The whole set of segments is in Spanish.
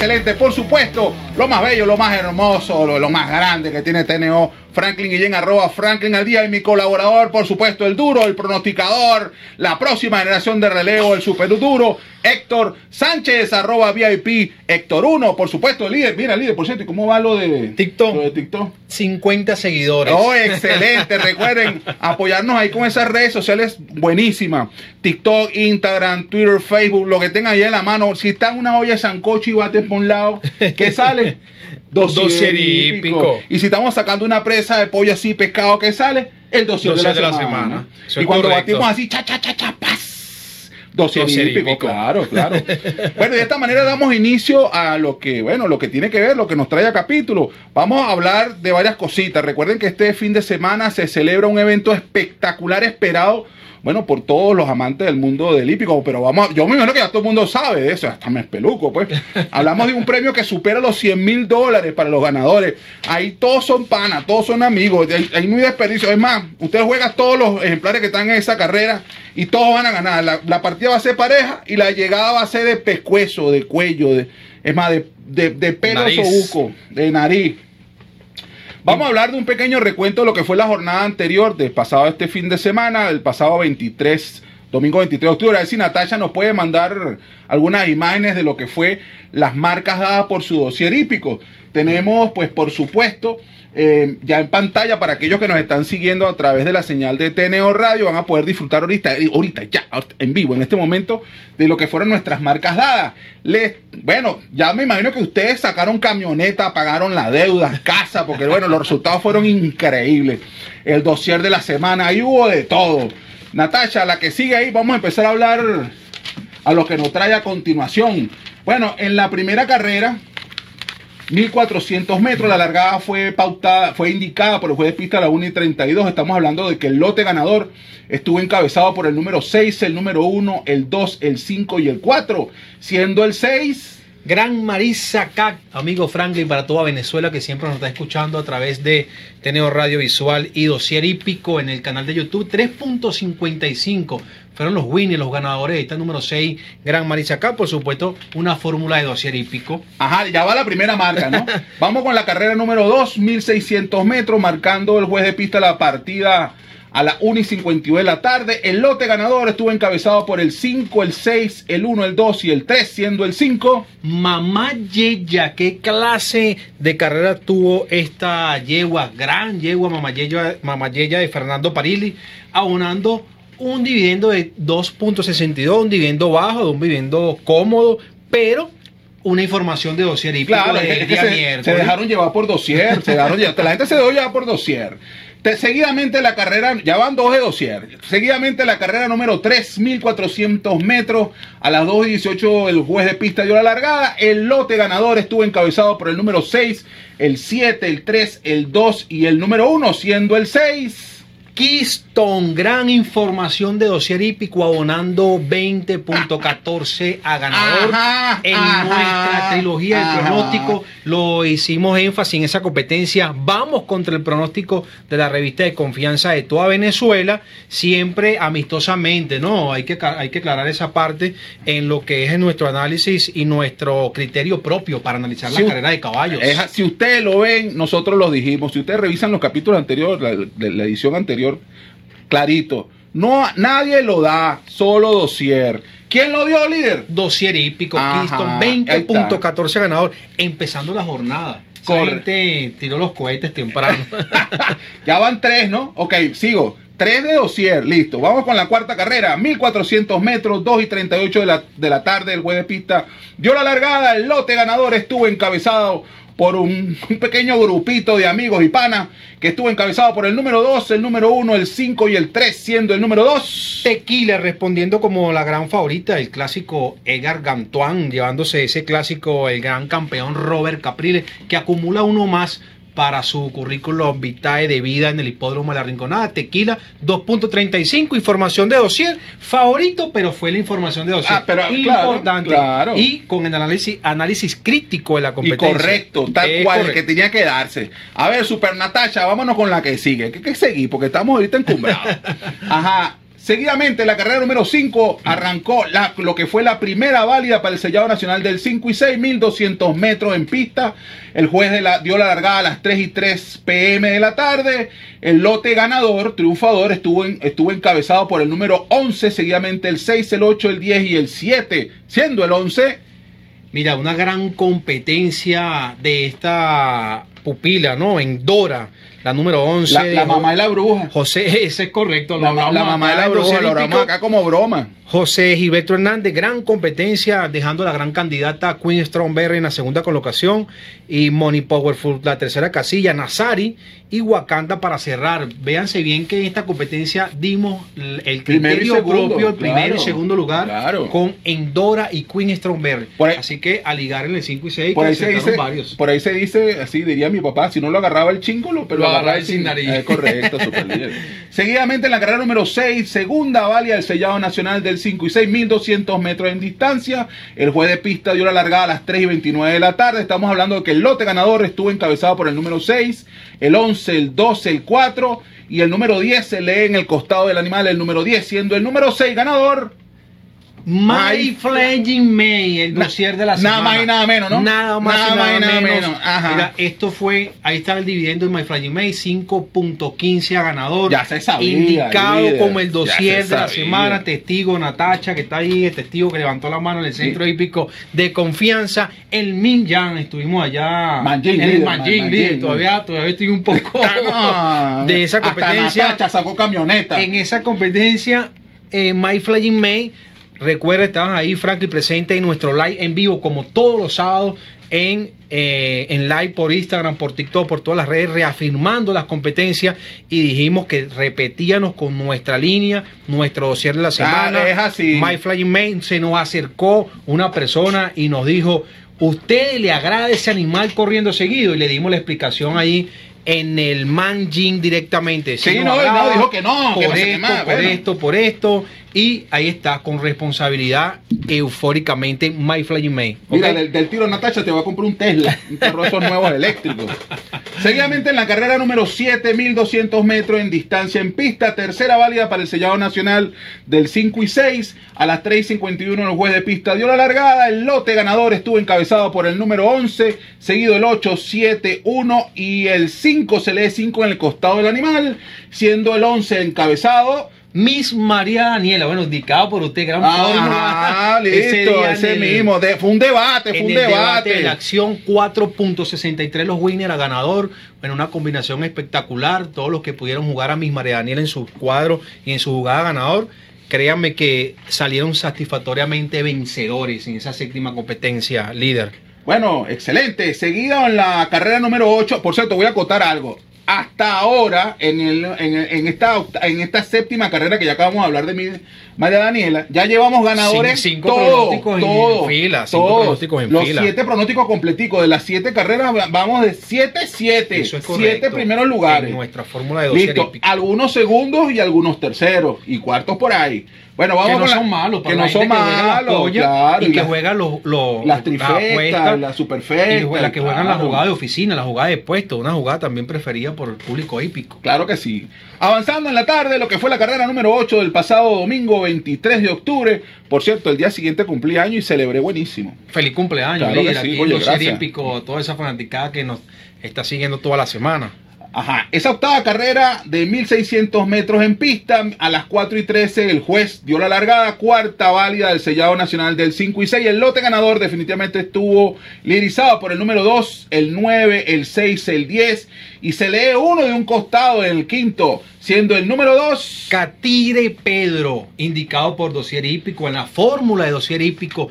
excelente, por supuesto, lo más bello, lo más hermoso, lo, lo más grande que tiene TNO Franklin Guillén, arroba Franklin al día y mi colaborador, por supuesto, el duro, el pronosticador, la próxima generación de relevo, el super duro, Héctor Sánchez, arroba VIP, Héctor 1, por supuesto, el líder, mira líder, por cierto, ¿y ¿cómo va lo de TikTok? Lo de TikTok. 50 seguidores. Oh, excelente. Recuerden apoyarnos ahí con esas redes sociales buenísimas. TikTok, Instagram, Twitter, Facebook, lo que tengan ahí en la mano. Si está en una olla de sancocho y bate por un lado, ¿qué sale? Dosier y pico. Y si estamos sacando una presa de pollo así, pescado, ¿qué sale? El dosier, de la, de la semana. Y cuando correcto. batimos así, cha, cha, cha, cha, paz. Dosier, Dosier y y pico, pico. claro, claro. bueno, de esta manera damos inicio a lo que, bueno, lo que tiene que ver, lo que nos trae a capítulo. Vamos a hablar de varias cositas. Recuerden que este fin de semana se celebra un evento espectacular esperado, bueno, por todos los amantes del mundo del hípico, pero vamos, a- yo me imagino que ya todo el mundo sabe de eso, hasta me espeluco, pues. Hablamos de un premio que supera los 100 mil dólares para los ganadores. Ahí todos son panas, todos son amigos, hay, hay muy desperdicio. Es más, usted juega todos los ejemplares que están en esa carrera y todos van a ganar. La, la partida va a ser pareja y la llegada va a ser de pescuezo, de cuello, de, es más, de, de, de pelo Nariz. sobuco, de nariz. Vamos a hablar de un pequeño recuento de lo que fue la jornada anterior del pasado este fin de semana, el pasado 23, domingo 23 de octubre. A ver si Natasha nos puede mandar algunas imágenes de lo que fue las marcas dadas por su dossier hípico. Tenemos, pues, por supuesto, eh, ya en pantalla para aquellos que nos están siguiendo a través de la señal de TNO Radio, van a poder disfrutar ahorita, eh, ahorita ya, en vivo, en este momento, de lo que fueron nuestras marcas dadas. Les, bueno, ya me imagino que ustedes sacaron camioneta, pagaron la deuda, casa, porque bueno, los resultados fueron increíbles. El dossier de la semana, ahí hubo de todo. Natasha, la que sigue ahí, vamos a empezar a hablar a lo que nos trae a continuación. Bueno, en la primera carrera, 1400 metros, la largada fue pautada, fue indicada por el juez de pista a la 1 y 32. Estamos hablando de que el lote ganador estuvo encabezado por el número 6, el número 1, el 2, el 5 y el 4, siendo el 6 Gran Marisa Cac, amigo Franklin, para toda Venezuela que siempre nos está escuchando a través de Teneo Radio Visual y Dosier Hípico en el canal de YouTube. 3.55 fueron los winners, los ganadores. Ahí está el número 6, Gran Marisa Cac, por supuesto, una fórmula de Dosier Hípico. Ajá, ya va la primera marca, ¿no? Vamos con la carrera número 2, 1600 metros, marcando el juez de pista la partida a la 1 y 52 de la tarde. El lote ganador estuvo encabezado por el 5, el 6, el 1, el 2 y el 3, siendo el 5. Mamá Yeya, ¿qué clase de carrera tuvo esta yegua? Gran yegua Mamá Yeya, Mamá Yeya de Fernando Parilli, aunando un dividendo de 2.62, un dividendo bajo, un dividendo cómodo, pero una información de dossier hípico Claro, del es que día se, se dejaron llevar por dossier, se dejaron llevar- la gente se dejó llevar por dossier. Te- seguidamente la carrera, ya van dos de dossier. Seguidamente la carrera número 3.400 metros. A las 2 y 18 el juez de pista dio la largada. El lote ganador estuvo encabezado por el número 6, el 7, el 3, el 2 y el número 1, siendo el 6. Keystone, gran información de dossier hípico abonando 20.14 a ganador Ajá, en ajá, nuestra trilogía de ajá. pronóstico. Lo hicimos énfasis en esa competencia. Vamos contra el pronóstico de la revista de confianza de toda Venezuela, siempre amistosamente, ¿no? Hay que, hay que aclarar esa parte en lo que es nuestro análisis y nuestro criterio propio para analizar Si la carrera de caballos. Es- si ustedes lo ven, nosotros lo dijimos. Si ustedes revisan los capítulos anteriores, la edición anterior, clarito. No, nadie lo da, solo dossier. ¿Quién lo dio, líder? Dosier hípico, está. 20.14 ganador, empezando la jornada. Gente tiró los cohetes temprano. ya van tres, ¿no? Ok, sigo. Tres de dossier, listo. Vamos con la cuarta carrera. 1400 metros, 2 y 38 de la, de la tarde. El juez de pista dio la largada. El lote ganador estuvo encabezado por un, pequeño grupito de amigos y panas que estuvo encabezado por el número 2, el número 1, el 5 y el 3, siendo el número 2. Tequila respondiendo como la gran favorita, el clásico Edgar Gantuan, llevándose ese clásico, el gran campeón Robert Capriles, que acumula uno más para su currículum vitae de vida en el hipódromo de la Rinconada. Tequila 2.35, información de dossier, favorito, pero fue la información de dossier. Ah, pero, claro, importante. claro. Y con el análisis, análisis crítico de la Y competencia. correcto, tal Es cual, el correcto. que tenía que darse. A ver, Super Natasha, vámonos con la que sigue. ¿Qué, qué seguí? Porque estamos ahorita encumbrados. Ajá. Seguidamente, la carrera número 5 arrancó la- lo que fue la primera válida para el sellado nacional del 5 y 6, 1200 metros en pista. El juez de la, dio la largada a las 3 y 3 pm de la tarde. El lote ganador, triunfador, estuvo, en- estuvo encabezado por el número 11, seguidamente el 6, el 8, el 10 y el 7, siendo el 11 Mira, una gran competencia de esta pupila, ¿no? En Dora, la número 11. la, mamá de la bruja. José, ese es correcto. La, mamá de la bruja, lo hablamos acá como broma. José Gilberto Hernández, gran competencia, dejando la gran candidata Queen Strongberry en la segunda colocación y Money Powerful la tercera casilla, Nazari y Wakanda para cerrar. Véanse bien que en esta competencia dimos el criterio segundo, propio, el primero y segundo lugar claro. con Endora y Queen ahí- Así que a ligar en el 5 y 6 Por que ahí, se dice, varios. por ahí se dice, así diría mi papá, si no lo agarraba el chingolo, pero Agarraba el sin nariz. Eh, correcto, super líder. Seguidamente en la carrera número 6, segunda válida del sellado nacional del 5 y 6, 1200 metros en distancia. El juez de pista dio la largada a las 3 y 29 de la tarde. Estamos hablando de que el lote ganador estuvo encabezado por el número 6, el 11, el 12, el 4 y el número 10 se lee en el costado del animal, el número 10 siendo el número 6 ganador. My Flying May, el dossier de la nada semana. más y nada menos, ¿no? Nada más Nada y nada, más y nada menos. menos, ajá. Mira, esto fue, ahí está el dividendo de My Flying May, 5.15 a ganador. Ya se sabía, Indicado líder. como el dossier de la semana. Testigo Natacha, que está ahí, el testigo que levantó la mano en el centro hípico de confianza. El Min Yang, estuvimos allá. Manjin, en el Manjin, Man-. Todavía, todavía estoy un poco Ah, de esa hasta competencia. Natacha sacó camioneta. En esa competencia, eh, My Flying May, recuerda, estaban ahí Franklin presente en nuestro live en vivo, como todos los sábados, en, eh, en live por Instagram, por TikTok, por todas las redes, reafirmando las competencias y dijimos que repetíamos con nuestra línea, nuestro dossier de la semana. es así. My Flying May se nos acercó una persona y nos dijo, ¿usted le agrada ese animal corriendo seguido? Y le dimos la explicación ahí en el Manjin directamente. Sí, no, no, dijo que no, que Por no sé qué esto, más, por bueno. esto, por esto. Y ahí está, con responsabilidad, eufóricamente, My Flying May. ¿ok? Mira, del, del tiro Natacha te va a comprar un Tesla, un carro de esos nuevos eléctricos. Seguidamente en la carrera número 7, 1200 metros en distancia en pista, tercera válida para el sellado nacional del 5 y 6. A las 3.51 el juez de pista dio la largada. El lote ganador estuvo encabezado por el número 11, seguido el 8, 7, 1 y el 5 se lee 5 en el costado del animal, siendo el 11 encabezado. Miss María Daniela, bueno, indicado por usted, gran Ah, listo, ese, el- mismo. De- fue un debate, fue en un el debate de debate. la acción 4.63 los winners a ganador en una combinación espectacular todos los que pudieron jugar a Miss María Daniela en su cuadro y en su jugada ganador créanme que salieron satisfactoriamente vencedores en esa séptima competencia líder Bueno, excelente. Seguido en la carrera número 8. Por cierto, voy a acotar algo. Hasta ahora, en, el, en, esta, en esta séptima carrera que ya acabamos de hablar de María Daniela, ya llevamos ganadores Cinco- cinco todos, pronósticos en todos, fila, cinco todos. pronósticos en Los fila. siete pronósticos completicos de las siete carreras, va- vamos de 7-7. eso es correcto Siete primeros lugares. en nuestra fórmula de dossier Listo. Algunos segundos y algunos terceros y cuartos por ahí. Bueno, vamos que no con la- son malos, que no la son que la malos, claro, y que las- juega los, los las trifectas, las y superfectas. la que juegan la claro. jugada de oficina, la jugada de puesto, una jugada también preferida por el público hípico. Claro que sí. Avanzando en la tarde, lo que fue la carrera número 8 del pasado domingo 23 de octubre. Por cierto, el día siguiente cumplí año y celebré buenísimo. Feliz cumpleaños, Claro líder, sí, aquí en oye, Dossier gracias. Hípico, toda esa fanaticada que nos está siguiendo toda la semana. Ajá, esa octava carrera de 1600 metros en pista, a las 4 y 13 el juez dio la largada, cuarta válida del sellado nacional del 5 y 6. El lote ganador definitivamente estuvo liderizado por el número 2, el 9, el 6, el 10 y se lee uno de un costado en el quinto, siendo el número 2. Catire Pedro, indicado por Dossier Hípico, en la fórmula de Dossier Hípico,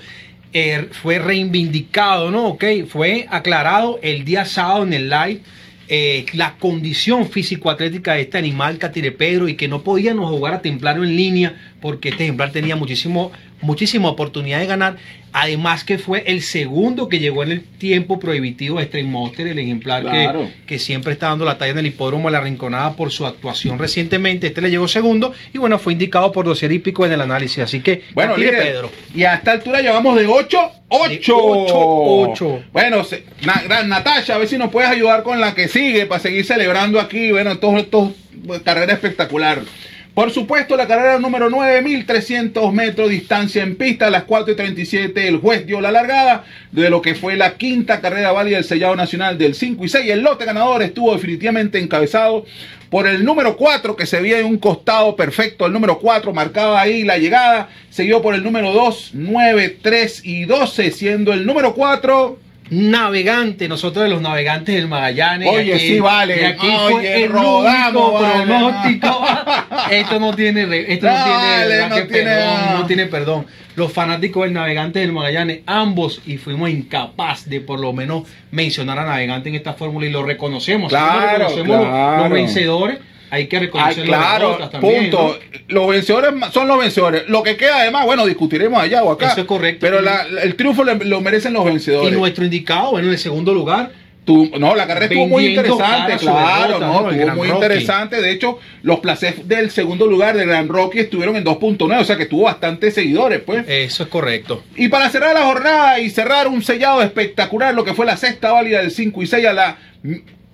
eh, fue reivindicado, ¿no? Ok, fue aclarado el día sábado en el live. Eh, la condición físico-atlética de este animal, Catire Pedro, y que no podíamos jugar a Templario en línea porque este ejemplar tenía muchísimo, muchísima oportunidad de ganar. Además que fue el segundo que llegó en el tiempo prohibitivo de Stream Monster, el ejemplar que- Claro. que, siempre está dando la talla en el hipódromo de la Rinconada por su actuación recientemente. Este le llegó segundo y bueno, fue indicado por dossier hípico en el análisis. Así que, Bueno, Pedro. y a esta altura llevamos de 8, 8. ocho, ocho. Bueno, se- Na- Natasha, a ver si nos puedes ayudar con la que sigue para seguir celebrando aquí, bueno, todos estos carrera espectacular. Por supuesto, la carrera número 9, 1300 metros distancia en pista, a las 4 y 37, el juez dio la largada de lo que fue la quinta carrera válida del sellado nacional del 5 y 6. El lote ganador estuvo definitivamente encabezado por el número 4 que se veía en un costado perfecto. El número 4 marcaba ahí la llegada, seguido por el número 2, 9, 3 y 12, siendo el número 4 navegante, nosotros de los navegantes del Magallanes. Oye, aquí, sí, vale. y aquí Oye, fue el rodamos, único vale. pronóstico. esto no tiene, esto no tiene, verdad no que tiene perdón, no tiene perdón. Los fanáticos del navegante del Magallanes, ambos, y fuimos incapaz de por lo menos mencionar a navegante en esta fórmula y lo reconocemos. Claro, reconocemos los- claro. los vencedores, hay que Ay, reconocer claro, las también. punto. Los vencedores son los vencedores. Lo que queda además, bueno, discutiremos allá o acá. Eso es correcto. Pero la- el triunfo lo merecen los ¿no? Y vencedores. nuestro indicado, bueno, en el segundo lugar, Tú- no, la carrera estuvo muy interesante, claro, derrota, no, estuvo muy Rocky. interesante. De hecho, los placés del segundo lugar de Gran Rocky estuvieron en 2.9, o sea que tuvo bastantes seguidores, pues. eso es correcto. Y para cerrar la jornada y cerrar un sellado espectacular, lo que fue la sexta válida del 5 y 6 a la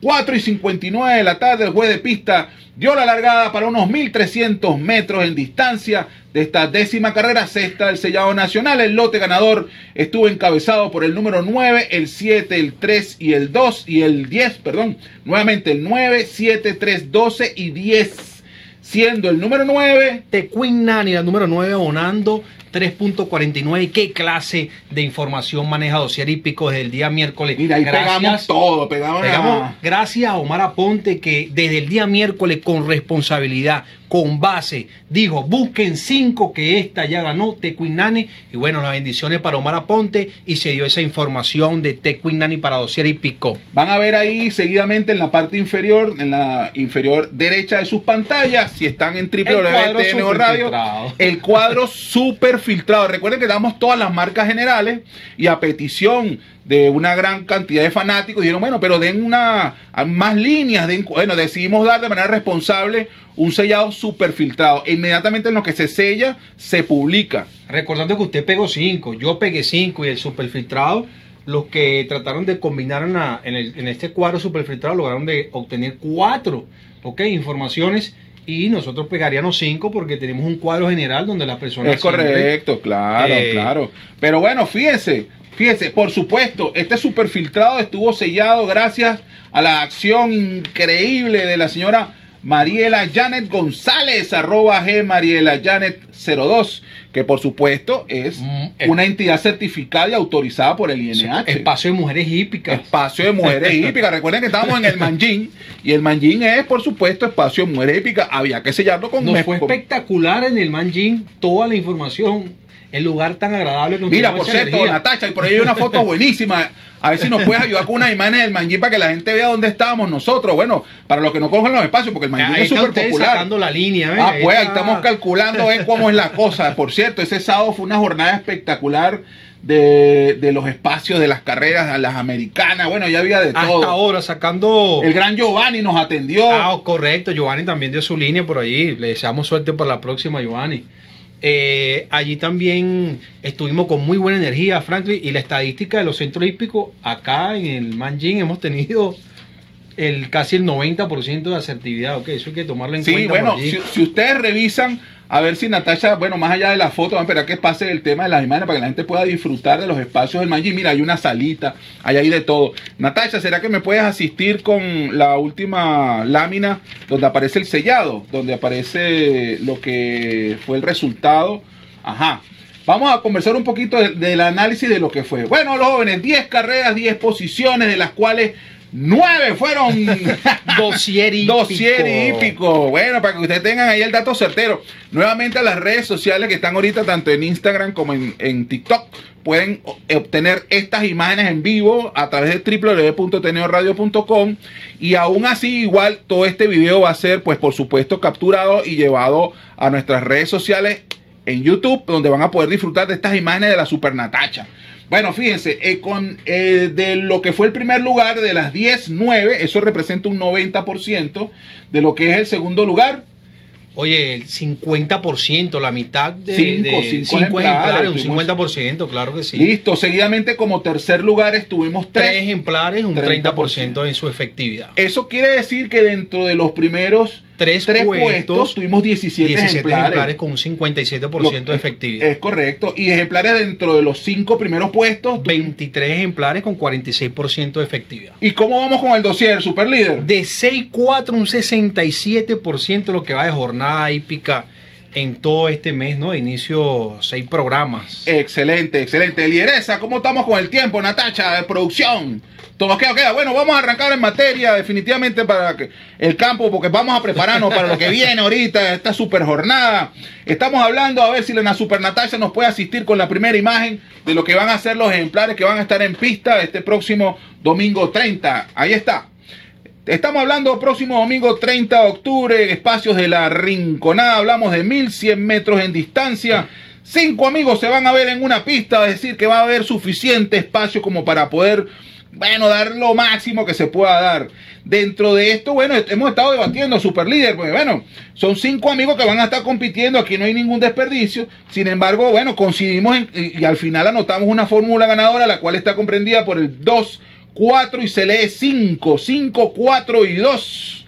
4 y 59 de la tarde, el juez de pista dio la largada para unos 1300 metros en distancia de esta décima carrera sexta del sellado nacional. El lote ganador estuvo encabezado por el número 9, el 7, el 3 y el 2 y el 10, perdón, nuevamente el 9, 7, 3, 12 y 10, siendo el número 9 The Queen Nanny, la número 9, abonando 3.49. ¿Qué clase de información maneja Dossier Hípico desde el día miércoles? Mira, ahí pegamos todo, pegamos, Pegamos, gracias a Omar Aponte que desde el día miércoles con responsabilidad, con base, dijo, busquen cinco que esta ya ganó Tecuinani. Y bueno, las bendiciones para Omar Aponte y se dio esa información de Tecuinani para Dossier Hípico. Van a ver ahí seguidamente en la parte inferior, en la inferior derecha de sus pantallas, si están en cuadro www.tno Radio, superfiltrado. el cuadro super filtrado. Recuerden que damos todas las marcas generales y a petición de una gran cantidad de fanáticos dijeron, bueno, pero den una más líneas, den, bueno, decidimos dar de manera responsable un sellado super filtrado. E inmediatamente en lo que se sella, se publica. Recordando que usted pegó 5, yo pegué 5 y el superfiltrado, los que trataron de combinar en, el- en este cuadro superfiltrado lograron de obtener 4 informaciones y nosotros pegaríamos 5 porque tenemos un cuadro general donde las personas... Es correcto, claro, Eh, claro. Pero bueno, fíjense, fíjense, por supuesto, este super filtrado estuvo sellado gracias a la acción increíble de la señora Mariela Janet González, arroba G Mariela Janet 02, que por supuesto es Mm, eh. una entidad certificada y autorizada por el INH. Espacio de mujeres hípicas. Espacio de mujeres hípicas. Recuerden que estábamos en el Manjín y el Manjín es, por supuesto, espacio de mujeres hípicas. Había que sellarlo con Nos fue con- espectacular en el Manjin toda la información, el lugar tan agradable. que Mira, por cierto, energía. Natacha, y por ahí hay una foto buenísima. A ver si nos puedes ayudar con unas imágenes del Manjín para que la gente vea dónde estábamos nosotros. Bueno, para los que no cogen los espacios, porque el Ahí es súper popular. sacando la línea. Ah, pues ahí estamos calculando ven cómo es la cosa. Por cierto, ese sábado fue una jornada espectacular de, de los espacios de las carreras, a las americanas. Bueno, ya había de Hasta todo. ahora sacando... El gran Giovanni nos atendió. Ah, correcto. Giovanni también dio su línea por allí. Le deseamos suerte para la próxima, Giovanni. Eh, allí también estuvimos con muy buena energía, Franklin. Y la estadística de los centros hípicos, acá en el Manjin hemos tenido el casi el 90% de asertividad. Ok, eso hay que tomarlo en Sí, cuenta. bueno, por allí. si, si ustedes revisan, a ver si Natasha, bueno, más allá de la foto, van a esperar que pase el tema de las imágenes para que la gente pueda disfrutar de los espacios del Manji. Mira, hay una salita, hay ahí de todo. Natasha, ¿será que me puedes asistir con la última lámina donde aparece el sellado, donde aparece lo que fue el resultado? Ajá. Vamos a conversar un poquito de- del análisis de lo que fue. Bueno, los jóvenes, 10 carreras, 10 posiciones, de las cuales 9 fueron Dosier hípico. Bueno, para que ustedes tengan ahí el dato certero. Nuevamente a las redes sociales que están ahorita, tanto en Instagram como en, en TikTok, pueden obtener estas imágenes en vivo a través de www.teneoradio.com y aún así igual todo este video va a ser pues por supuesto capturado y llevado a nuestras redes sociales en YouTube donde van a poder disfrutar de estas imágenes de la Super Natacha. Bueno, fíjense, eh, con eh, de lo que fue el primer lugar de las 10, 9, eso representa un 90% de lo que es el segundo lugar. Oye, el 50%, la mitad de. Cinco, de- cinco cinco ejemplares, un tuvimos- 50%, claro que sí. Listo, seguidamente como tercer lugar estuvimos Tres tres. ejemplares, un 30%. 30% en su efectividad. Eso quiere decir que dentro de los primeros tres, tres puestos, puestos, tuvimos 17, 17 ejemplares. ejemplares con un 57% de efectividad. Es correcto. Y ejemplares dentro de los cinco primeros puestos. 23 ejemplares con 46% de efectividad. ¿Y cómo vamos con el dossier, super líder? De 6-4, un 67% lo que va de jornada hípica en todo este mes, ¿no? Inicio seis programas. Excelente, excelente. Lideresa, ¿cómo estamos con el tiempo, Natacha, de producción? Todo queda, queda. Bueno, vamos a arrancar en materia definitivamente para el campo, porque vamos a prepararnos para lo que viene ahorita, esta super jornada. Estamos hablando a ver si la super Natacha nos puede asistir con la primera imagen de lo que van a ser los ejemplares que van a estar en pista este próximo domingo 30. Ahí está. Estamos hablando próximo domingo 30 de octubre espacios de la Rinconada. Hablamos de 1100 metros en distancia. Cinco amigos se van a ver en una pista, es decir, que va a haber suficiente espacio como para poder, bueno, dar lo máximo que se pueda dar. Dentro de esto, bueno, hemos estado debatiendo super líder, porque bueno, son cinco amigos que van a estar compitiendo, aquí no hay ningún desperdicio. Sin embargo, bueno, coincidimos y, y al final anotamos una fórmula ganadora, la cual está comprendida por el 2, 4 y se lee 5, 5, 4 y 2.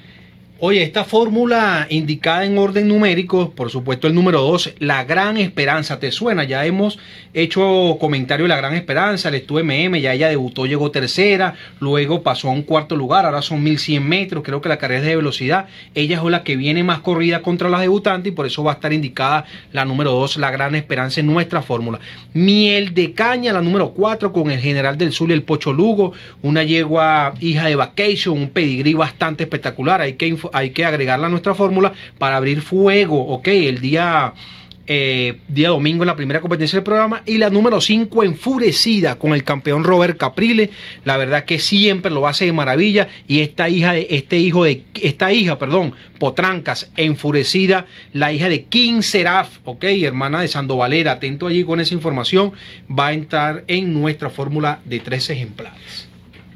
Oye, esta fórmula indicada en orden numérico, por supuesto el número 2, la gran esperanza, ¿te suena? Ya hemos hecho comentario de la gran esperanza, el estuvo MM, ya ella debutó, llegó tercera, luego pasó a un cuarto lugar, ahora son 1100 metros, creo que la carrera es de velocidad, ella es la que viene más corrida contra las debutantes y por eso va a estar indicada la número 2, la gran esperanza en nuestra fórmula. Miel de caña, la número 4, con el general del sur y el Pocho Lugo, una yegua hija de Vacation, un pedigrí bastante espectacular, hay que, info- hay que agregarla a nuestra fórmula para abrir fuego, ok, el día eh, día domingo en la primera competencia del programa y la número 5 enfurecida con el campeón Robert Caprile. La verdad que siempre lo hace de maravilla y esta hija de este hijo de esta hija perdón Potrancas enfurecida la hija de King Seraf ok hermana de Sandovalera. Atento allí con esa información. Va a entrar en nuestra fórmula de tres ejemplares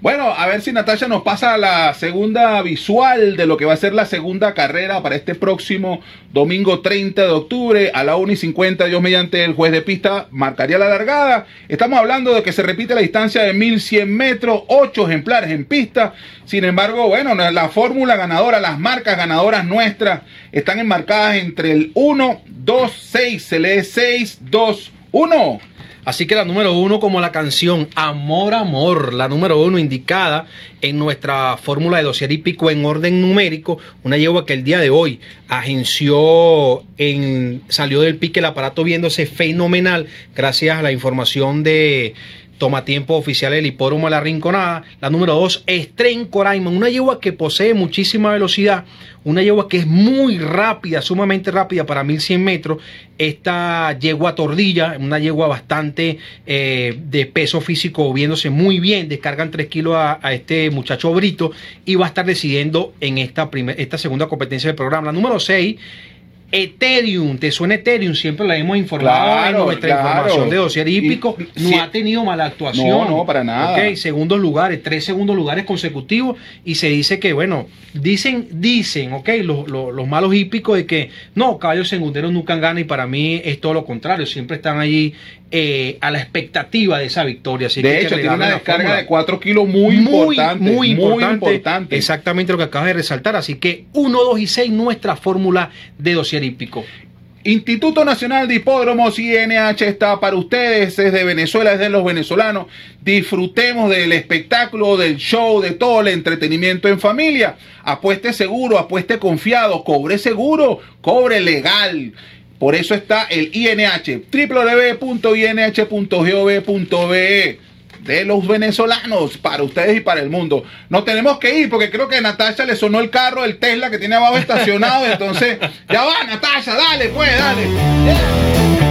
Bueno, a ver si Natasha nos pasa la segunda visual de lo que va a ser la segunda carrera para este próximo domingo 30 de octubre a la 1 y 50. Dios mediante el juez de pista marcaría la largada. Estamos hablando de que se repite la distancia de 1100 metros, 8 ejemplares en pista. Sin embargo, bueno, la fórmula ganadora, las marcas ganadoras nuestras están enmarcadas entre el 1, 2, 6. Se lee 6, 2, 1. Así que la número uno, como la canción Amor, Amor, la número uno indicada en nuestra fórmula de dossier hípico en orden numérico, una yegua que el día de hoy agenció, en, salió del pique el aparato viéndose fenomenal gracias a la información de Tomatiempo oficial del hipódromo de la Rinconada. La número dos, Estren Coraima, una yegua que posee muchísima velocidad, una yegua que es muy rápida, sumamente rápida para 1100 metros. Esta yegua tordilla, una yegua bastante eh, de peso físico, viéndose muy bien, descargan 3 kilos a, a este muchacho Brito y va a estar decidiendo en esta, primer, esta segunda competencia del programa. La número 6, Ethereum, ¿te suena Ethereum? Siempre la hemos informado Claro, en nuestra claro. información de dossier hípico. Y- no ha tenido mala actuación. No, no, para nada. Ok, segundos lugares, tres segundos lugares consecutivos. Y se dice que, bueno, dicen, dicen, ok, los, los- los malos hípicos de que no, caballos segunderos nunca ganan. Y para mí es todo lo contrario. Siempre están allí eh, a la expectativa de esa victoria. Así De que hecho, tiene una descarga fórmula. de 4 kilos muy, importante. Muy importante. importante. Exactamente lo que acabas de resaltar. Así que 1, 2 y 6, nuestra fórmula de dossier hípico. Instituto Nacional de Hipódromos INH está para ustedes, es de Venezuela, es de los venezolanos. Disfrutemos del espectáculo, del show, de todo el entretenimiento en familia. Apueste seguro, apueste confiado, cobre seguro, cobre legal. Por eso está el INH, www.inh.gov.be de los venezolanos para ustedes y para el mundo. Nos tenemos que ir porque creo que a Natasha le sonó el carro, el Tesla que tiene abajo estacionado. entonces, ya va, Natasha, dale, pues, dale.